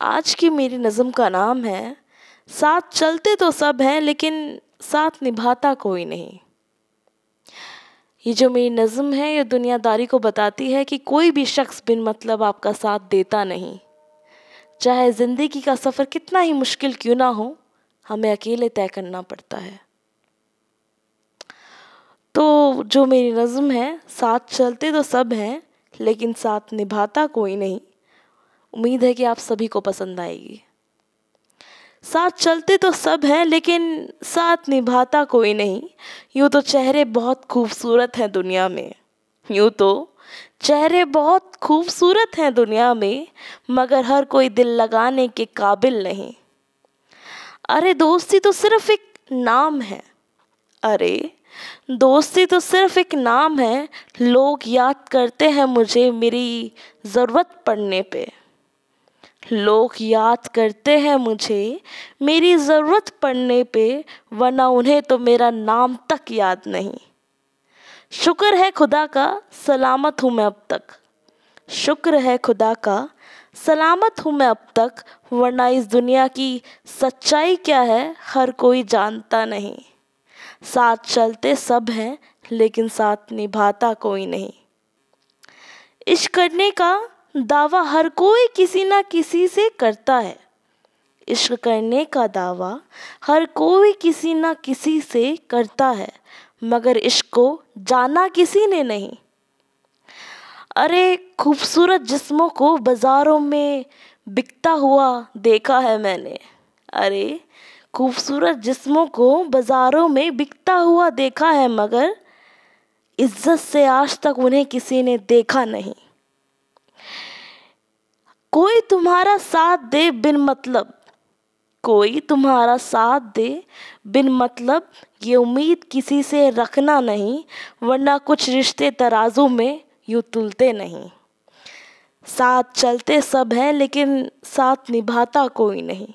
आज की मेरी नज़म का नाम है, साथ चलते तो सब हैं, लेकिन साथ निभाता कोई नहीं। ये जो मेरी नज़म है, ये दुनियादारी को बताती है कि कोई भी शख्स बिन मतलब आपका साथ देता नहीं। चाहे ज़िंदगी का सफ़र कितना ही मुश्किल क्यों ना हो, हमें अकेले तय करना पड़ता है। तो जो मेरी नज़म है, साथ चलते तो सब हैं, लेकिन साथ निभाता कोई नहीं। उम्मीद है कि आप सभी को पसंद आएगी। साथ चलते तो सब हैं, लेकिन साथ निभाता कोई नहीं। यूँ तो चेहरे बहुत खूबसूरत हैं दुनिया में। यूँ तो चेहरे बहुत खूबसूरत हैं दुनिया में, मगर हर कोई दिल लगाने के काबिल नहीं। अरे, दोस्ती तो सिर्फ़ एक नाम है। अरे, दोस्ती तो सिर्फ़ एक नाम है। लोग याद करते हैं मुझे मेरी ज़रूरत पड़ने पे। लोग याद करते हैं मुझे, मेरी ज़रूरत पड़ने पे, वरना उन्हें तो मेरा नाम तक याद नहीं। शुक्र है खुदा का, सलामत हूँ मैं अब तक। शुक्र है खुदा का, सलामत हूँ मैं अब तक, वरना इस दुनिया की सच्चाई क्या है, हर कोई जानता नहीं। साथ चलते सब हैं, लेकिन साथ निभाता कोई नहीं। इश्क करने का दावा हर कोई किसी ना किसी से करता है। इश्क करने का दावा हर कोई किसी ना किसी से करता है, मगर इश्क को जाना किसी ने नहीं। अरे, खूबसूरत जिस्मों को बाज़ारों में बिकता हुआ देखा है मैंने। अरे, खूबसूरत जिस्मों को बाज़ारों में बिकता हुआ देखा है, मगर इज़्ज़त से आज तक उन्हें किसी ने देखा नहीं। कोई तुम्हारा साथ दे बिन मतलब कोई तुम्हारा साथ दे बिन मतलब ये उम्मीद किसी से रखना नहीं, वरना कुछ रिश्ते तराजू में यूँ तुलते नहीं। साथ चलते सब हैं, लेकिन साथ निभाता कोई नहीं।